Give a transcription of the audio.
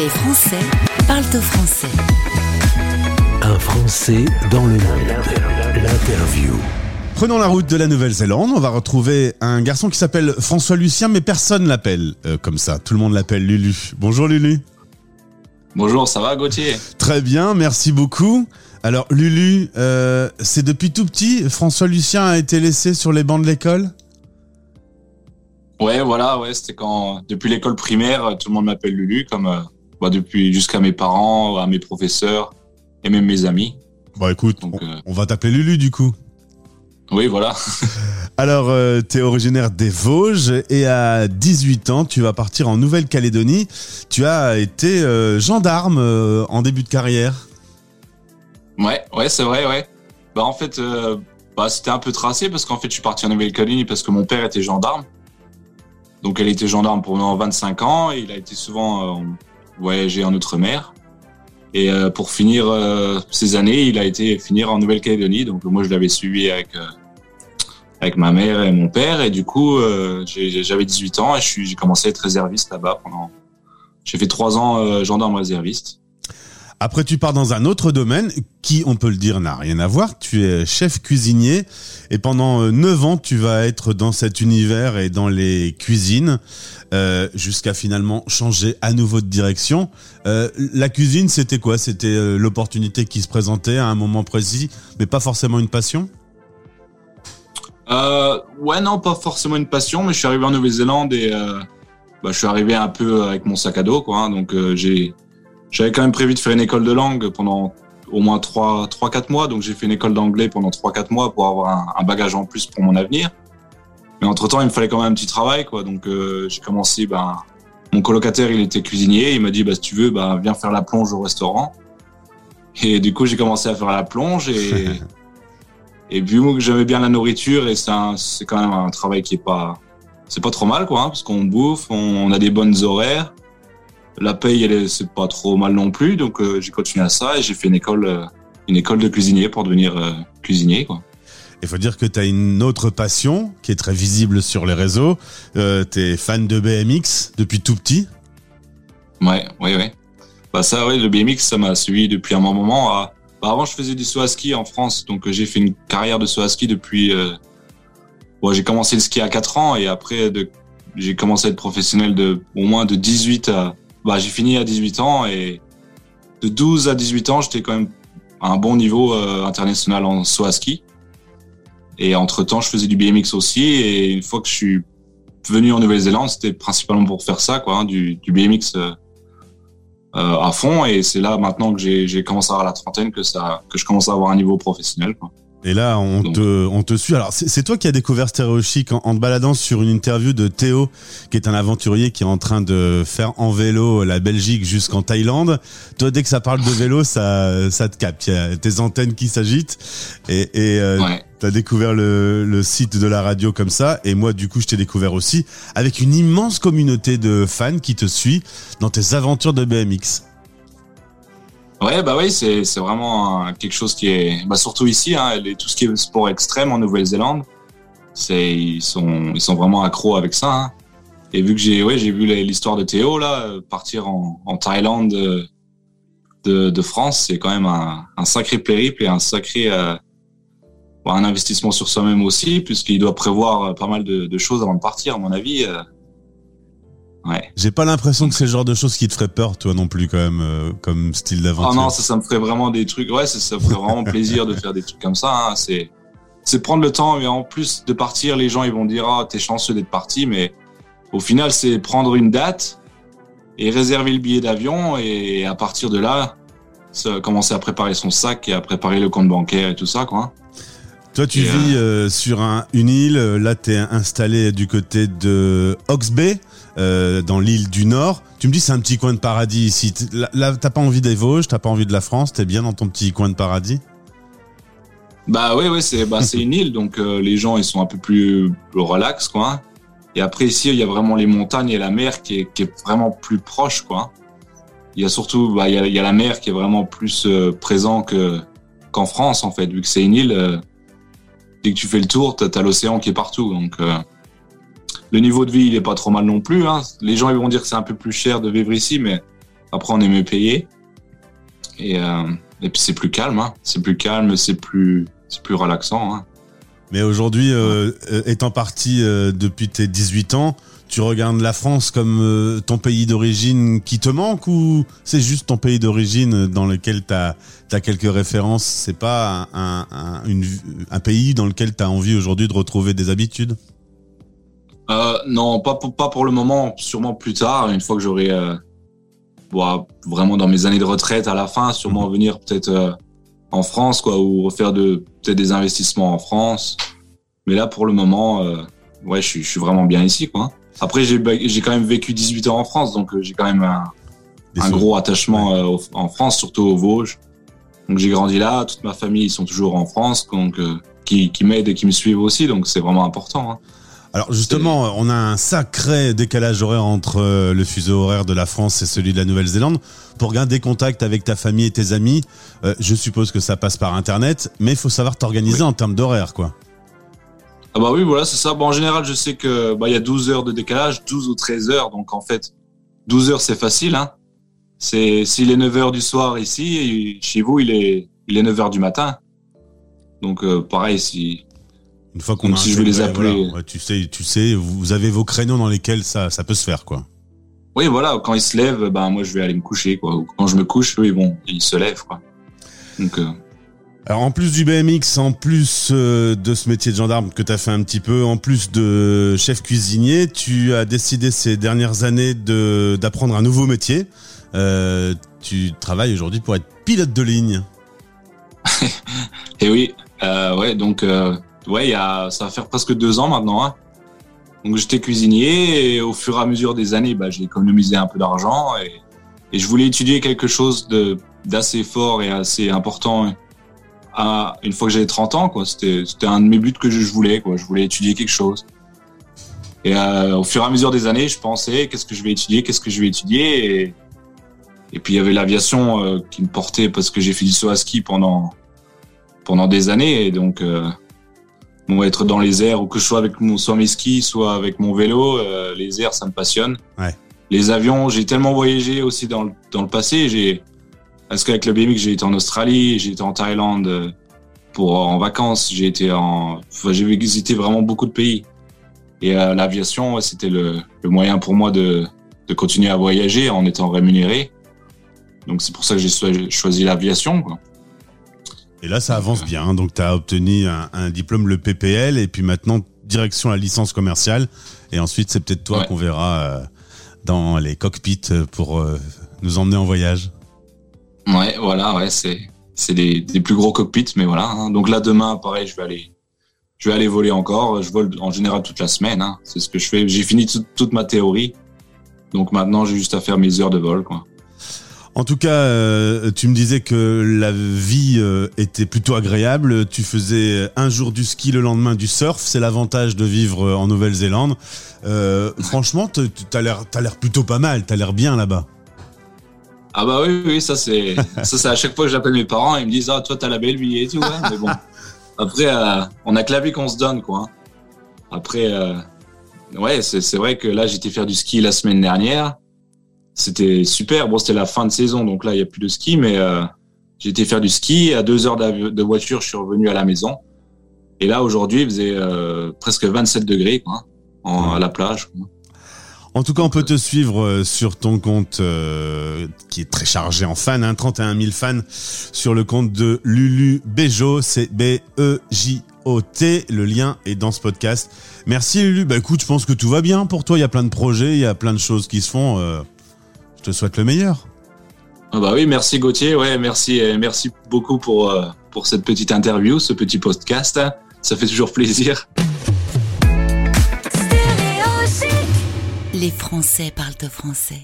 Les Français parlent au français. Un Français dans le monde. L'interview. Prenons la route de la Nouvelle-Zélande. On va retrouver un garçon qui s'appelle François Lucien, mais personne l'appelle euh, comme ça. Tout le monde l'appelle Lulu. Bonjour Lulu. Bonjour, ça va Gauthier? Très bien, merci beaucoup. Alors Lulu, euh, c'est depuis tout petit, François Lucien a été laissé sur les bancs de l'école? Ouais, voilà, ouais, c'était quand depuis l'école primaire, tout le monde m'appelle Lulu, comme euh, bah, depuis jusqu'à mes parents, à mes professeurs et même mes amis. Bon écoute, Donc, on, euh, on va t'appeler Lulu du coup. Oui, voilà. Alors, euh, tu es originaire des Vosges et à 18 ans, tu vas partir en Nouvelle-Calédonie. Tu as été euh, gendarme euh, en début de carrière. Ouais, ouais, c'est vrai, ouais. Bah en fait, bah, c'était un peu tracé parce qu'en fait, je suis parti en Nouvelle-Calédonie parce que mon père était gendarme. Donc, elle était gendarme pendant 25 ans et il a été souvent voyager en Outre-mer. Et euh, pour finir euh, ces années, il a été finir en Nouvelle-Calédonie. Donc, moi, je l'avais suivi avec euh, avec ma mère et mon père. Et du coup, j'avais 18 ans et j'ai commencé à être réserviste là-bas pendant. J'ai fait trois ans gendarme réserviste. Après, tu pars dans un autre domaine qui, on peut le dire, n'a rien à voir. Tu es chef cuisinier et pendant euh, 9 ans, tu vas être dans cet univers et dans les cuisines euh, jusqu'à finalement changer à nouveau de direction. Euh, la cuisine, c'était quoi? C'était euh, l'opportunité qui se présentait à un moment précis, mais pas forcément une passion? Euh, ouais, non, pas forcément une passion, mais je suis arrivé en Nouvelle-Zélande et euh, bah, je suis arrivé un peu avec mon sac à dos, quoi. hein. donc euh, j'ai, j'avais quand même prévu de faire une école de langue pendant au moins 3 trois, quatre mois. Donc j'ai fait une école d'anglais pendant 3-4 mois pour avoir un, un bagage en plus pour mon avenir. Mais entre temps, il me fallait quand même un petit travail, quoi. Donc euh, j'ai commencé, ben, mon colocataire, il était cuisinier. Il m'a dit, bah, si tu veux, bah, viens faire la plonge au restaurant. Et du coup, j'ai commencé à faire la plonge et et vu que j'aimais bien la nourriture et c'est quand même un travail qui est pas c'est pas trop mal quoi hein, parce qu'on bouffe, on, on a des bonnes horaires. La paye elle est- c'est pas trop mal non plus donc euh, j'ai continué à ça et j'ai fait une école euh, une école de cuisinier pour devenir euh, cuisinier quoi. Il faut dire que tu as une autre passion qui est très visible sur les réseaux. Euh, tu es fan de BMX depuis tout petit? Ouais, ouais, ouais. Bah ça, ouais, le BMX, ça m'a suivi depuis un moment. à- Bah, avant, je faisais du saut à ski en France, donc euh, j'ai fait une carrière de saut à ski depuis. Euh... Bon, j'ai commencé le ski à 4 ans et après, de... j'ai commencé à être professionnel de au moins de 18 à. Bah, j'ai fini à 18 ans et de 12 à 18 ans, j'étais quand même à un bon niveau euh, international en saut à ski. Et entre temps, je faisais du BMX aussi. Et une fois que je suis venu en Nouvelle-Zélande, c'était principalement pour faire ça, quoi, hein, du, BMX. euh, euh, à fond et c'est là maintenant que j'ai commencé à avoir la trentaine que ça que je commence à avoir un niveau professionnel. Et là, on Donc. te, on te suit. Alors, c'est toi qui as découvert Stéréo Chic en, en te baladant sur une interview de Théo, qui est un aventurier qui est en train de faire en vélo la Belgique jusqu'en Thaïlande. Toi, dès que ça parle de vélo, ça, ça te capte. Il y a tes antennes qui s'agitent. Et, et euh, Ouais. t'as découvert le, le site de la radio comme ça. Et moi, du coup, je t'ai découvert aussi avec une immense communauté de fans qui te suit dans tes aventures de BMX. Ouais bah oui c'est vraiment quelque chose qui est bah surtout ici hein, les- tout ce qui est sport extrême en Nouvelle-Zélande c'est ils sont ils sont vraiment accros avec ça hein. et vu que j'ai ouais j'ai vu l'histoire de Théo là partir en, Thaïlande euh, de, de France c'est quand même un, un sacré périple et un sacré euh, bah, un investissement sur soi-même aussi puisqu'il doit prévoir euh, pas mal de, de choses avant de partir à mon avis euh. Ouais J'ai pas l'impression que c'est le genre de choses qui te ferait peur, toi non plus, quand même, euh, comme style d'aventure. Ah non, ça, ça me ferait vraiment des trucs. Ouais, ça, ça me ferait vraiment plaisir de faire des trucs comme ça. hein. C'est, c'est prendre le temps. Et en plus de partir, les gens ils vont dire ah t'es chanceux d'être parti, mais au final c'est prendre une date et réserver le billet d'avion et à partir de là, commencer à préparer son sac et à préparer le compte bancaire et tout ça quoi. Toi, tu Et, vis euh, sur un, une île. euh, Là, t'es installé du côté de Hawke's Bay, euh, dans l'île du Nord. Tu me dis, c'est un petit coin de paradis ici. Là, t'as pas envie des Vosges, t'as pas envie de la France. T'es bien dans ton petit coin de paradis? Bah oui, oui, c'est bah, c'est une île, donc euh, les gens ils sont un peu plus relax, quoi. Et après ici, il y a vraiment les montagnes et la mer qui est, qui est vraiment plus proche, quoi. Il y a surtout, bah, il y a, il y a la mer qui est vraiment plus euh, présent que qu'en France, en fait, vu que c'est une île. euh, dès que tu fais le tour, t'as as, l'océan qui est partout, donc euh, le niveau de vie il est pas trop mal non plus. Hein. Les gens ils vont dire que c'est un peu plus cher de vivre ici, mais Après, on est mieux payé. Et, euh, et puis, c'est plus calme. Hein. C'est plus calme, c'est plus, plus relaxant. Hein. Mais aujourd'hui, euh, euh, étant parti euh, depuis tes 18 ans, tu regardes la France comme euh, ton pays d'origine qui te manque ou c'est juste ton pays d'origine dans lequel tu as, quelques références? C'est pas un, un, une, un, pays dans lequel tu as envie aujourd'hui de retrouver des habitudes? Non, pas pour, pas pour le moment, sûrement plus tard, une fois que j'aurai bon, vraiment dans mes années de retraite à la fin, sûrement mmh. venir peut-être en France quoi, ou refaire de, peut-être des investissements en France. Mais là, pour le moment, euh, ouais, je suis, je suis vraiment bien ici. quoi. Après, j'ai quand même vécu 18 ans en France, donc euh, j'ai quand même un, un gros attachement ouais. euh, en France, surtout aux Vosges. Donc j'ai grandi là, toute ma famille ils sont toujours en France, donc euh, qui, qui m'aident et qui me suivent aussi, donc c'est vraiment important. Hein. Alors justement, on a un sacré décalage horaire entre euh, le fuseau horaire de la France et celui de la Nouvelle-Zélande. Pour garder contact avec ta famille et tes amis, euh, je suppose que ça passe par Internet, mais il faut savoir t'organiser oui. en termes d'horaire, quoi. Ah bah oui, voilà, c'est ça. Bon, en général, je sais que bah il y a 12 heures de décalage, 12 ou 13 heures, donc en fait, 12 heures c'est facile. Hein. C'est s'il est 9 heures du soir ici, chez vous il est il est 9 heures du matin. Donc euh, pareil, si une fois qu'on a si je veux les appeler, voilà, ouais, tu sais, tu sais, vous avez vos créneaux dans lesquels ça ça peut se faire quoi. Oui, voilà, quand ils se lèvent, ben moi je vais aller me coucher quoi. Ou quand je me couche, eux ils vont, ils se lèvent quoi. Donc euh, alors en plus du BMX, en plus euh, de ce métier de gendarme que tu as fait un petit peu, en plus de chef cuisinier, tu as décidé ces dernières années de d'apprendre un nouveau métier. Euh, tu travailles aujourd'hui pour être pilote de ligne. Et oui, euh, ouais, donc euh, ouais, y a, ça va faire presque deux ans maintenant. Hein. Donc j'étais cuisinier et au fur et à mesure des années, bah, j'ai économisé un peu d'argent et, je voulais étudier quelque chose de d'assez fort et assez important à, une fois que j'avais 30 ans, quoi. C'était, c'était un de mes buts que je, voulais, quoi. Je voulais étudier quelque chose. Et euh, au fur et à mesure des années, je pensais, qu'est-ce que je vais étudier, qu'est-ce que je vais étudier. Et, et puis il y avait l'aviation euh, qui me portait parce que j'ai fait du saut à ski pendant pendant des années. Et donc, euh, être dans les airs, ou que je sois avec mon, soit mes skis, soit avec mon vélo, euh, les airs, ça me passionne. Ouais. Les avions, j'ai tellement voyagé aussi dans le, dans le passé. J'ai parce qu'avec le BMX, j'ai été en Australie, j'ai été en Thaïlande euh, pour en vacances, j'ai été en, enfin, j'ai visité vraiment beaucoup de pays. Et euh, l'aviation, c'était le, le, moyen pour moi de, de continuer à voyager en étant rémunéré. Donc c'est pour ça que j'ai choisi l'aviation. Et là, ça avance bien. Hein. Donc tu as obtenu un, un, diplôme, le PPL, et puis maintenant direction la licence commerciale. Et ensuite, c'est peut-être toi ouais. qu'on verra euh, dans les cockpits pour euh, nous emmener en voyage. Ouais, voilà, ouais, c'est c'est des, des, plus gros cockpits, mais voilà. Hein. Donc là, demain, pareil, je vais aller je vais aller voler encore. Je vole en général toute la semaine. Hein. C'est ce que je fais. J'ai fini tout, toute ma théorie. Donc maintenant, j'ai juste à faire mes heures de vol, quoi. En tout cas, euh, tu me disais que la vie euh, était plutôt agréable. Tu faisais un jour du ski, le lendemain du surf. C'est l'avantage de vivre en Nouvelle-Zélande. Euh, franchement, t'as l'air, t'as l'air plutôt pas mal. T'as l'air bien là-bas. Ah bah oui, oui, ça c'est, ça c'est à chaque fois que j'appelle mes parents, ils me disent ah toi t'as la belle vie et tout. Ouais. Mais bon, après euh, on a que la vie qu'on se donne quoi. Après, euh, ouais, c'est, c'est vrai que là j'étais faire du ski la semaine dernière. C'était super. Bon, c'était la fin de saison, donc là il y a plus de ski, mais euh, j'ai faire du ski. À deux heures de voiture, je suis revenu à la maison. Et là aujourd'hui, il faisait euh, presque 27 degrés en, à la plage. En tout cas, on peut te suivre sur ton compte euh, qui est très chargé en fans, hein, 31 000 fans sur le compte de Lulu Bejo, c'est B-E-J-O-T. Le lien est dans ce podcast. Merci Lulu. Bah écoute, je pense que tout va bien pour toi. Il y a plein de projets, il y a plein de choses qui se font. Euh, je te souhaite le meilleur. Ah bah oui, merci Gauthier. Ouais, merci, merci beaucoup pour euh, pour cette petite interview, ce petit podcast. Ça fait toujours plaisir. Les Français parlent au français.